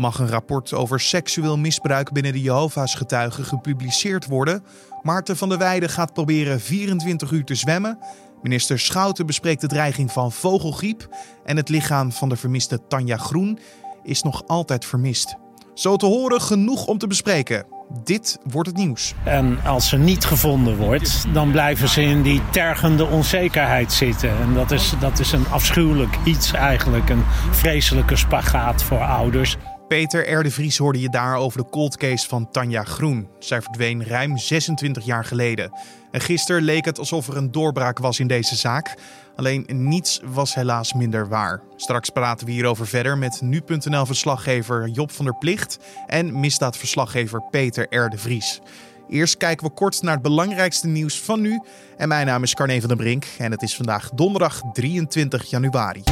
Mag een rapport over seksueel misbruik binnen de Jehovah's getuigen gepubliceerd worden? Maarten van der Weijden gaat proberen 24 uur te zwemmen. Minister Schouten bespreekt de dreiging van vogelgriep. En het lichaam van de vermiste Tanja Groen is nog altijd vermist. Zo te horen genoeg om te bespreken. Dit wordt het nieuws. En als ze niet gevonden wordt, dan blijven ze in die tergende onzekerheid zitten. En dat is, dat is een afschuwelijk iets eigenlijk. Een vreselijke spagaat voor ouders. Peter R. de Vries hoorde je daar over de cold case van Tanja Groen. Zij verdween ruim 26 jaar geleden. En gisteren leek het alsof er een doorbraak was in deze zaak. Alleen niets was helaas minder waar. Straks praten we hierover verder met nu.nl-verslaggever Job van der Plicht en misdaadverslaggever Peter R. de Vries. Eerst kijken we kort naar het belangrijkste nieuws van nu. En mijn naam is Carne van den Brink en het is vandaag donderdag 23 januari.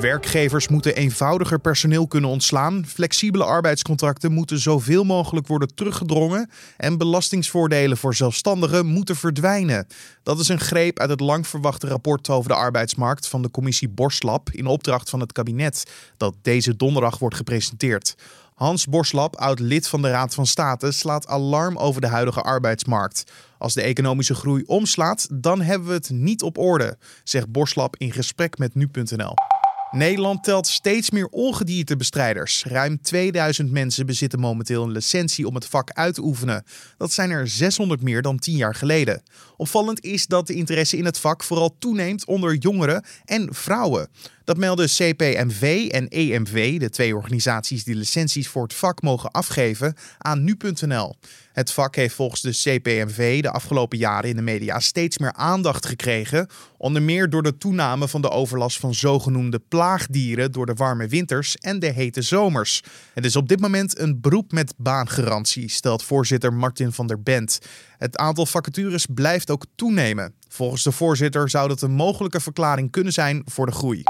Werkgevers moeten eenvoudiger personeel kunnen ontslaan. Flexibele arbeidscontracten moeten zoveel mogelijk worden teruggedrongen. En belastingsvoordelen voor zelfstandigen moeten verdwijnen. Dat is een greep uit het lang verwachte rapport over de arbeidsmarkt van de commissie Borslap in opdracht van het kabinet, dat deze donderdag wordt gepresenteerd. Hans Borslap, oud lid van de Raad van State, slaat alarm over de huidige arbeidsmarkt. Als de economische groei omslaat, dan hebben we het niet op orde, zegt Borslap in gesprek met nu.nl. Nederland telt steeds meer ongediertebestrijders. Ruim 2000 mensen bezitten momenteel een licentie om het vak uit te oefenen. Dat zijn er 600 meer dan 10 jaar geleden. Opvallend is dat de interesse in het vak vooral toeneemt onder jongeren en vrouwen. Dat melden CPMV en EMV, de twee organisaties die licenties voor het vak mogen afgeven, aan nu.nl. Het vak heeft volgens de CPMV de afgelopen jaren in de media steeds meer aandacht gekregen, onder meer door de toename van de overlast van zogenoemde plaagdieren door de warme winters en de hete zomers. Het is op dit moment een beroep met baangarantie, stelt voorzitter Martin van der Bent. Het aantal vacatures blijft ook toenemen. Volgens de voorzitter zou dat een mogelijke verklaring kunnen zijn voor de groei.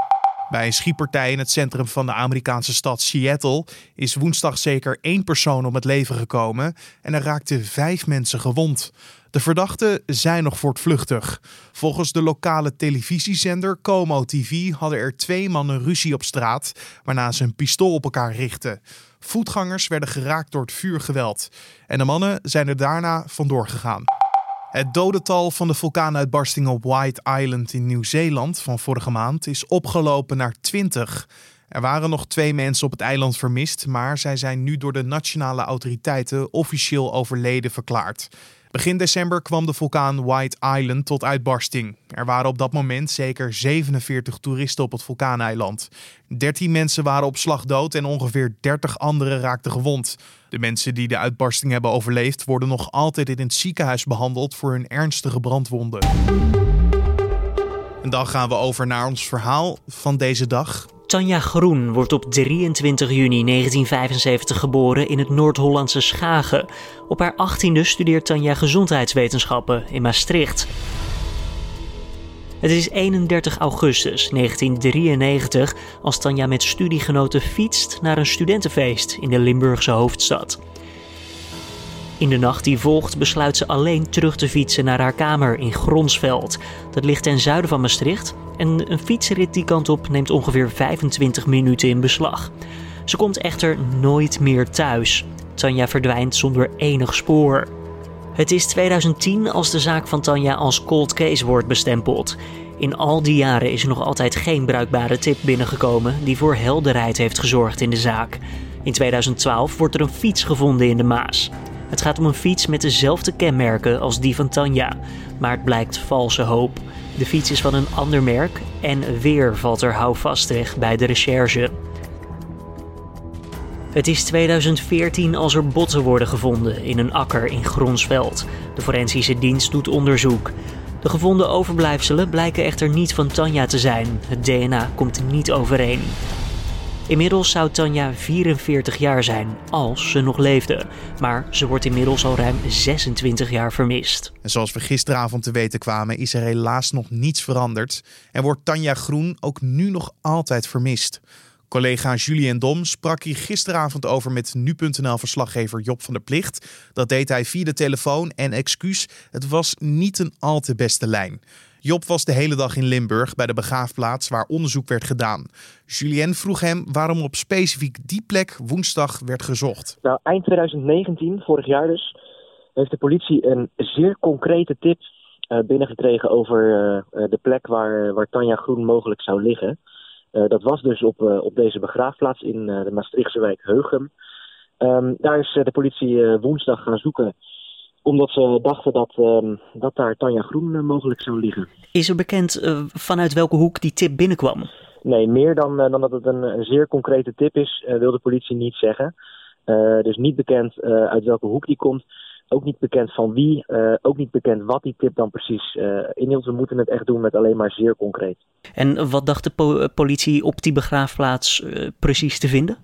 Bij een schietpartij in het centrum van de Amerikaanse stad Seattle is woensdag zeker één persoon om het leven gekomen en er raakten vijf mensen gewond. De verdachten zijn nog voortvluchtig. Volgens de lokale televisiezender Como TV hadden er twee mannen ruzie op straat, waarna ze een pistool op elkaar richtten. Voetgangers werden geraakt door het vuurgeweld en de mannen zijn er daarna vandoor gegaan. Het dodental van de vulkaanuitbarsting op White Island in Nieuw-Zeeland van vorige maand is opgelopen naar 20. Er waren nog twee mensen op het eiland vermist, maar zij zijn nu door de nationale autoriteiten officieel overleden verklaard. Begin december kwam de vulkaan White Island tot uitbarsting. Er waren op dat moment zeker 47 toeristen op het vulkaaneiland. 13 mensen waren op slag dood en ongeveer 30 anderen raakten gewond. De mensen die de uitbarsting hebben overleefd worden nog altijd in het ziekenhuis behandeld voor hun ernstige brandwonden. En dan gaan we over naar ons verhaal van deze dag. Tanja Groen wordt op 23 juni 1975 geboren in het Noord-Hollandse Schagen. Op haar 18e studeert Tanja gezondheidswetenschappen in Maastricht. Het is 31 augustus 1993 als Tanja met studiegenoten fietst naar een studentenfeest in de Limburgse hoofdstad. In de nacht die volgt besluit ze alleen terug te fietsen naar haar kamer in Gronsveld. Dat ligt ten zuiden van Maastricht en een fietsrit die kant op neemt ongeveer 25 minuten in beslag. Ze komt echter nooit meer thuis. Tanja verdwijnt zonder enig spoor. Het is 2010 als de zaak van Tanja als cold case wordt bestempeld. In al die jaren is er nog altijd geen bruikbare tip binnengekomen die voor helderheid heeft gezorgd in de zaak. In 2012 wordt er een fiets gevonden in de Maas. Het gaat om een fiets met dezelfde kenmerken als die van Tanja, maar het blijkt valse hoop. De fiets is van een ander merk en weer valt er houvast terecht bij de recherche. Het is 2014 als er botten worden gevonden in een akker in Gronsveld. De forensische dienst doet onderzoek. De gevonden overblijfselen blijken echter niet van Tanja te zijn. Het DNA komt niet overeen. Inmiddels zou Tanja 44 jaar zijn, als ze nog leefde. Maar ze wordt inmiddels al ruim 26 jaar vermist. En zoals we gisteravond te weten kwamen, is er helaas nog niets veranderd. En wordt Tanja Groen ook nu nog altijd vermist. Collega Julien Dom sprak hier gisteravond over met nu.nl-verslaggever Job van der Plicht. Dat deed hij via de telefoon en excuus, het was niet een al te beste lijn. Job was de hele dag in Limburg bij de begraafplaats waar onderzoek werd gedaan. Julien vroeg hem waarom op specifiek die plek woensdag werd gezocht. Nou, eind 2019, vorig jaar dus, heeft de politie een zeer concrete tip uh, binnengekregen over uh, de plek waar, waar Tanja Groen mogelijk zou liggen. Dat was dus op, op deze begraafplaats in de Maastrichtse wijk Heugem. Um, daar is de politie woensdag gaan zoeken omdat ze dachten dat, uh, dat daar Tanja Groen mogelijk zou liggen. Is er bekend uh, vanuit welke hoek die tip binnenkwam? Nee, meer dan, uh, dan dat het een, een, zeer concrete tip is, wil de politie niet zeggen. dus niet bekend uit welke hoek die komt. Ook niet bekend van wie, ook niet bekend wat die tip dan precies inhield. We moeten het echt doen met alleen maar zeer concreet. En wat dacht de po politie op die begraafplaats precies te vinden?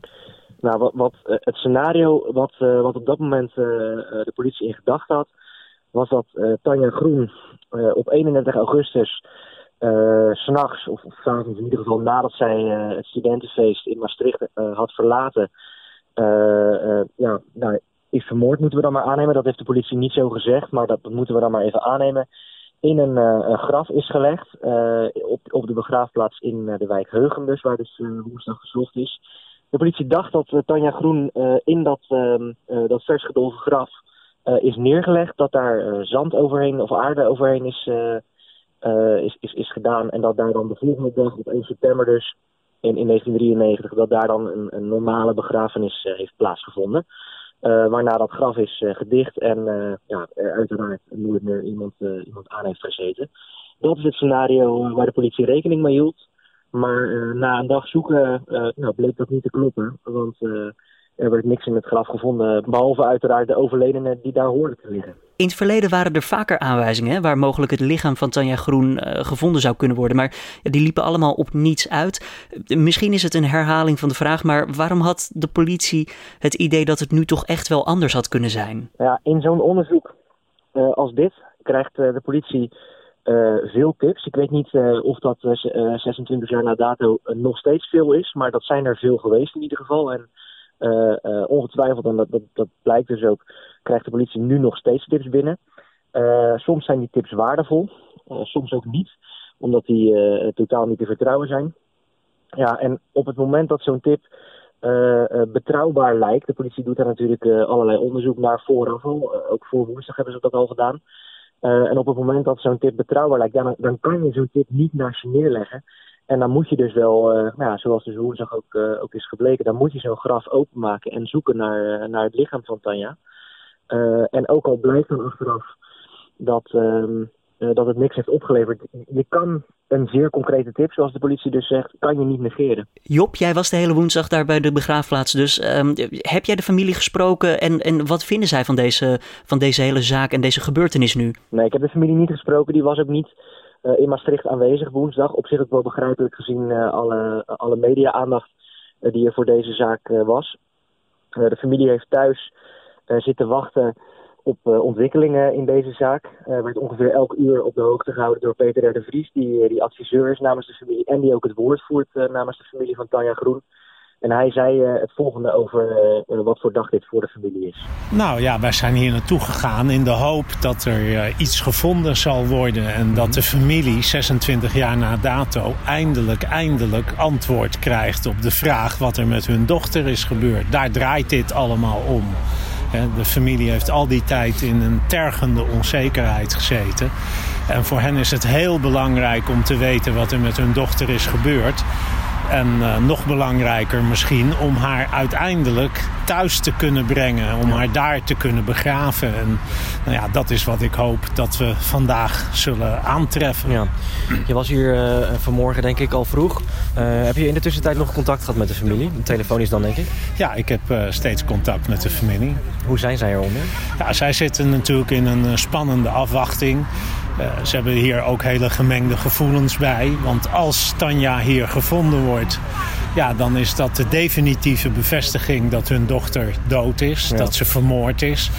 Nou, wat, uh, het scenario wat, uh, wat op dat moment uh, de politie in gedachten had, was dat Tanja Groen op 31 augustus, s'nachts of, of in ieder geval nadat zij het studentenfeest in Maastricht had verlaten, ja, nou, is vermoord, moeten we dan maar aannemen. Dat heeft de politie niet zo gezegd, maar dat, moeten we dan maar even aannemen. In een, graf is gelegd op, op de begraafplaats in de wijk Heugem, dus, waar dus woensdag gezocht is. De politie dacht dat uh, Tanja Groen uh, in dat, uh, dat vers gedolven graf is neergelegd. Dat daar zand overheen of aarde overheen is, is, is, is gedaan. En dat daar dan de volgende dag, op 1 september dus, in, in 1993, dat daar dan een, een normale begrafenis heeft plaatsgevonden. waarna dat graf is gedicht en ja, er uiteraard nooit meer iemand, iemand aan heeft gezeten. Dat is het scenario waar de politie rekening mee hield. Maar uh, na een dag zoeken uh, nou, bleek dat niet te kloppen. Want er werd niks in het graf gevonden. Behalve uiteraard de overledene die daar hoorde te liggen. In het verleden waren er vaker aanwijzingen hè, waar mogelijk het lichaam van Tanja Groen gevonden zou kunnen worden. Maar die liepen allemaal op niets uit. Misschien is het een herhaling van de vraag, maar waarom had de politie het idee dat het nu toch echt wel anders had kunnen zijn? Ja, in zo'n onderzoek als dit krijgt de politie veel tips. Ik weet niet uh, of dat uh, 26 jaar na dato nog steeds veel is, maar dat zijn er veel geweest in ieder geval. En ongetwijfeld, en dat, dat, dat, blijkt dus ook, krijgt de politie nu nog steeds tips binnen. soms zijn die tips waardevol, soms ook niet, omdat die totaal niet te vertrouwen zijn. Ja, en op het moment dat zo'n tip betrouwbaar lijkt, de politie doet daar natuurlijk allerlei onderzoek naar vooraf al, ook voor woensdag hebben ze dat al gedaan. Uh, en op het moment dat zo'n tip betrouwbaar lijkt, dan, dan kan je zo'n tip niet naast je neerleggen. En dan moet je dus wel, uh, nou ja, zoals dus woensdag ook, uh, ook is gebleken, dan moet je zo'n graf openmaken en zoeken naar, naar het lichaam van Tanja. en ook al blijkt dan achteraf dat, ehm, dat het niks heeft opgeleverd, je kan een zeer concrete tip, zoals de politie dus zegt, kan je niet negeren. Job, jij was de hele woensdag daar bij de begraafplaats. Dus um, heb jij de familie gesproken en, en wat vinden zij van deze, van deze hele zaak en deze gebeurtenis nu? Nee, ik heb de familie niet gesproken. Die was ook niet uh, in Maastricht aanwezig woensdag. Op zich ook wel begrijpelijk gezien uh, alle, alle media-aandacht uh, die er voor deze zaak was. de familie heeft thuis zitten wachten op uh, ontwikkelingen in deze zaak. Uh, werd ongeveer elk uur op de hoogte gehouden door Peter R. de Vries, die, die adviseur is namens de familie en die ook het woord voert namens de familie van Tanja Groen. En hij zei het volgende over wat voor dag dit voor de familie is. Nou ja, wij zijn hier naartoe gegaan in de hoop dat er iets gevonden zal worden. En dat de familie 26 jaar na dato eindelijk, eindelijk antwoord krijgt op de vraag wat er met hun dochter is gebeurd. Daar draait dit allemaal om. De familie heeft al die tijd in een tergende onzekerheid gezeten. En voor hen is het heel belangrijk om te weten wat er met hun dochter is gebeurd. En uh, nog belangrijker misschien om haar uiteindelijk thuis te kunnen brengen. Om haar daar te kunnen begraven. En nou ja, dat is wat ik hoop dat we vandaag zullen aantreffen. Ja. Je was hier uh, vanmorgen denk ik al vroeg. Uh, heb je in de tussentijd nog contact gehad met de familie? Is dan denk ik? Ja, ik heb steeds contact met de familie. Hoe zijn zij eronder? Ja, zij zitten natuurlijk in een spannende afwachting. Uh, ze hebben hier ook hele gemengde gevoelens bij. Want als Tanja hier gevonden wordt, Ja, dan is dat de definitieve bevestiging dat hun dochter dood is, dat ze vermoord is.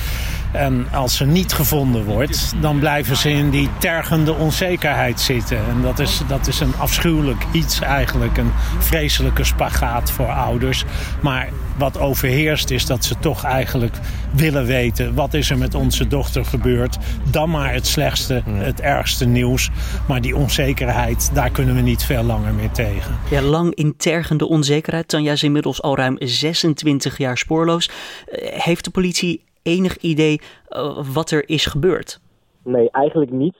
En als ze niet gevonden wordt, dan blijven ze in die tergende onzekerheid zitten. En dat is, dat is een afschuwelijk iets eigenlijk, een vreselijke spagaat voor ouders. Maar wat overheerst is dat ze toch eigenlijk willen weten... wat is er met onze dochter gebeurd. Dan maar het slechtste, het ergste nieuws. Maar die onzekerheid, daar kunnen we niet veel langer meer tegen. Ja, lang in tergende onzekerheid. Tanja is inmiddels al ruim 26 jaar spoorloos. Eh, heeft de politie enig idee uh, wat er is gebeurd? Nee, eigenlijk niet.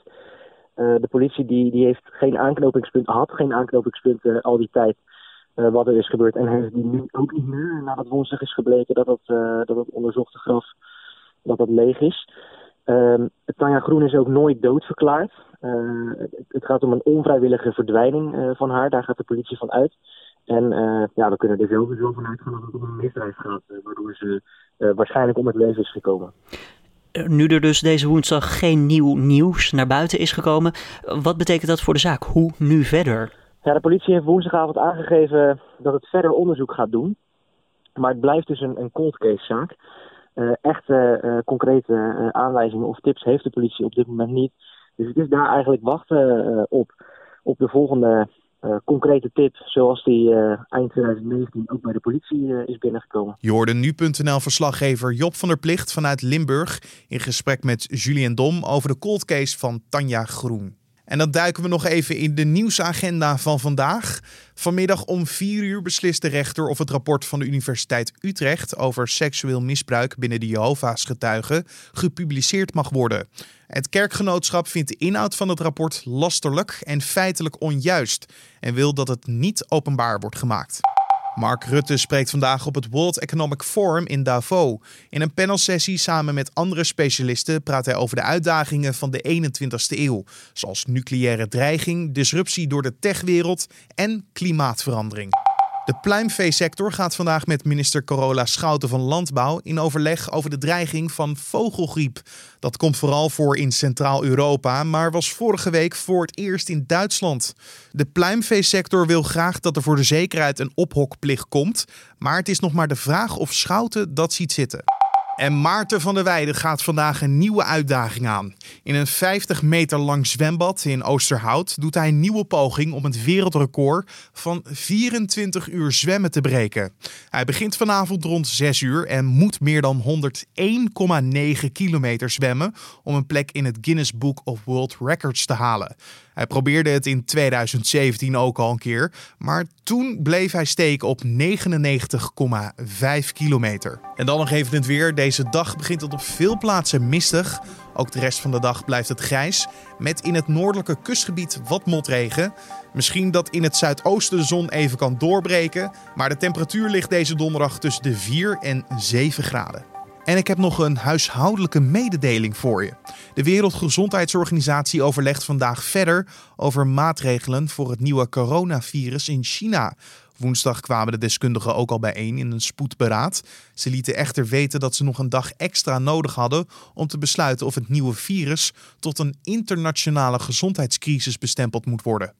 Uh, de politie die, die heeft geen aanknopingspunt, had geen aanknopingspunten al die tijd uh, wat er is gebeurd. En heeft die nu ook niet meer, nadat woensdag is gebleken dat het, dat het onderzochte graf dat dat leeg is. Ehm, Tanja Groen is ook nooit doodverklaard. Het, het, gaat om een onvrijwillige verdwijning van haar, daar gaat de politie van uit. En ja, we kunnen er sowieso van uitgaan dat het om een misdrijf gaat, waardoor ze uh, waarschijnlijk om het leven is gekomen. Nu er dus deze woensdag geen nieuw nieuws naar buiten is gekomen, wat betekent dat voor de zaak? Hoe nu verder? Ja, de politie heeft woensdagavond aangegeven dat het verder onderzoek gaat doen. Maar het blijft dus een, een cold case zaak. Uh, echte uh, concrete aanwijzingen of tips heeft de politie op dit moment niet. Dus het is daar eigenlijk wachten op, op de volgende concrete tip, zoals die eind 2019 ook bij de politie is binnengekomen. Je nu.nl-verslaggever Job van der Plicht vanuit Limburg in gesprek met Julien Dom over de cold case van Tanja Groen. En dan duiken we nog even in de nieuwsagenda van vandaag. Vanmiddag om 4 uur beslist de rechter of het rapport van de Universiteit Utrecht over seksueel misbruik binnen de Jehovah's getuigen gepubliceerd mag worden. Het kerkgenootschap vindt de inhoud van het rapport lasterlijk en feitelijk onjuist en wil dat het niet openbaar wordt gemaakt. Mark Rutte spreekt vandaag op het World Economic Forum in Davos. In een panelsessie samen met andere specialisten praat hij over de uitdagingen van de 21ste eeuw, zoals nucleaire dreiging, disruptie door de techwereld en klimaatverandering. De pluimveesector gaat vandaag met minister Corolla Schouten van Landbouw in overleg over de dreiging van vogelgriep. Dat komt vooral voor in Centraal-Europa, maar was vorige week voor het eerst in Duitsland. De pluimveesector wil graag dat er voor de zekerheid een ophokplicht komt, maar het is nog maar de vraag of Schouten dat ziet zitten. En Maarten van der Weijden gaat vandaag een nieuwe uitdaging aan. In een 50 meter lang zwembad in Oosterhout doet hij een nieuwe poging om het wereldrecord van 24 uur zwemmen te breken. Hij begint vanavond rond 6 uur en moet meer dan 101,9 kilometer zwemmen om een plek in het Guinness Book of World Records te halen. Hij probeerde het in 2017 ook al een keer, maar toen bleef hij steken op 99,5 kilometer. En dan nog even het weer. Deze dag begint het op veel plaatsen mistig. Ook de rest van de dag blijft het grijs, met in het noordelijke kustgebied wat motregen. Misschien dat in het zuidoosten de zon even kan doorbreken, maar de temperatuur ligt deze donderdag tussen de 4 en 7 graden. En ik heb nog een huishoudelijke mededeling voor je. De Wereldgezondheidsorganisatie overlegt vandaag verder over maatregelen voor het nieuwe coronavirus in China. Woensdag kwamen de deskundigen ook al bijeen in een spoedberaad. Ze lieten echter weten dat ze nog een dag extra nodig hadden om te besluiten of het nieuwe virus tot een internationale gezondheidscrisis bestempeld moet worden.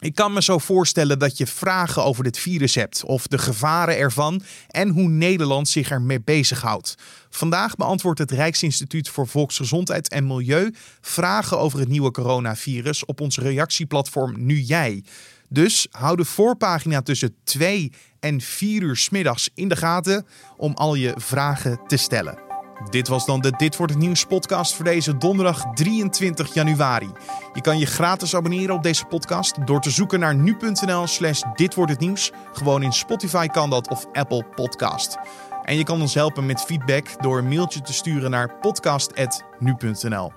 Ik kan me zo voorstellen dat je vragen over dit virus hebt, of de gevaren ervan en hoe Nederland zich ermee bezighoudt. Vandaag beantwoordt het Rijksinstituut voor Volksgezondheid en Milieu vragen over het nieuwe coronavirus op ons reactieplatform Nu Jij. Dus hou de voorpagina tussen 2 en 4 uur smiddags in de gaten om al je vragen te stellen. Dit was dan de Dit wordt het nieuws podcast voor deze donderdag 23 januari. Je kan je gratis abonneren op deze podcast door te zoeken naar nu.nl slash dit wordt het nieuws. Gewoon in Spotify kan dat of Apple Podcast. En je kan ons helpen met feedback door een mailtje te sturen naar podcast.nu.nl.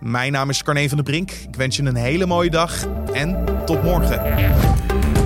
Mijn naam is Carne van der Brink. Ik wens je een hele mooie dag en tot morgen.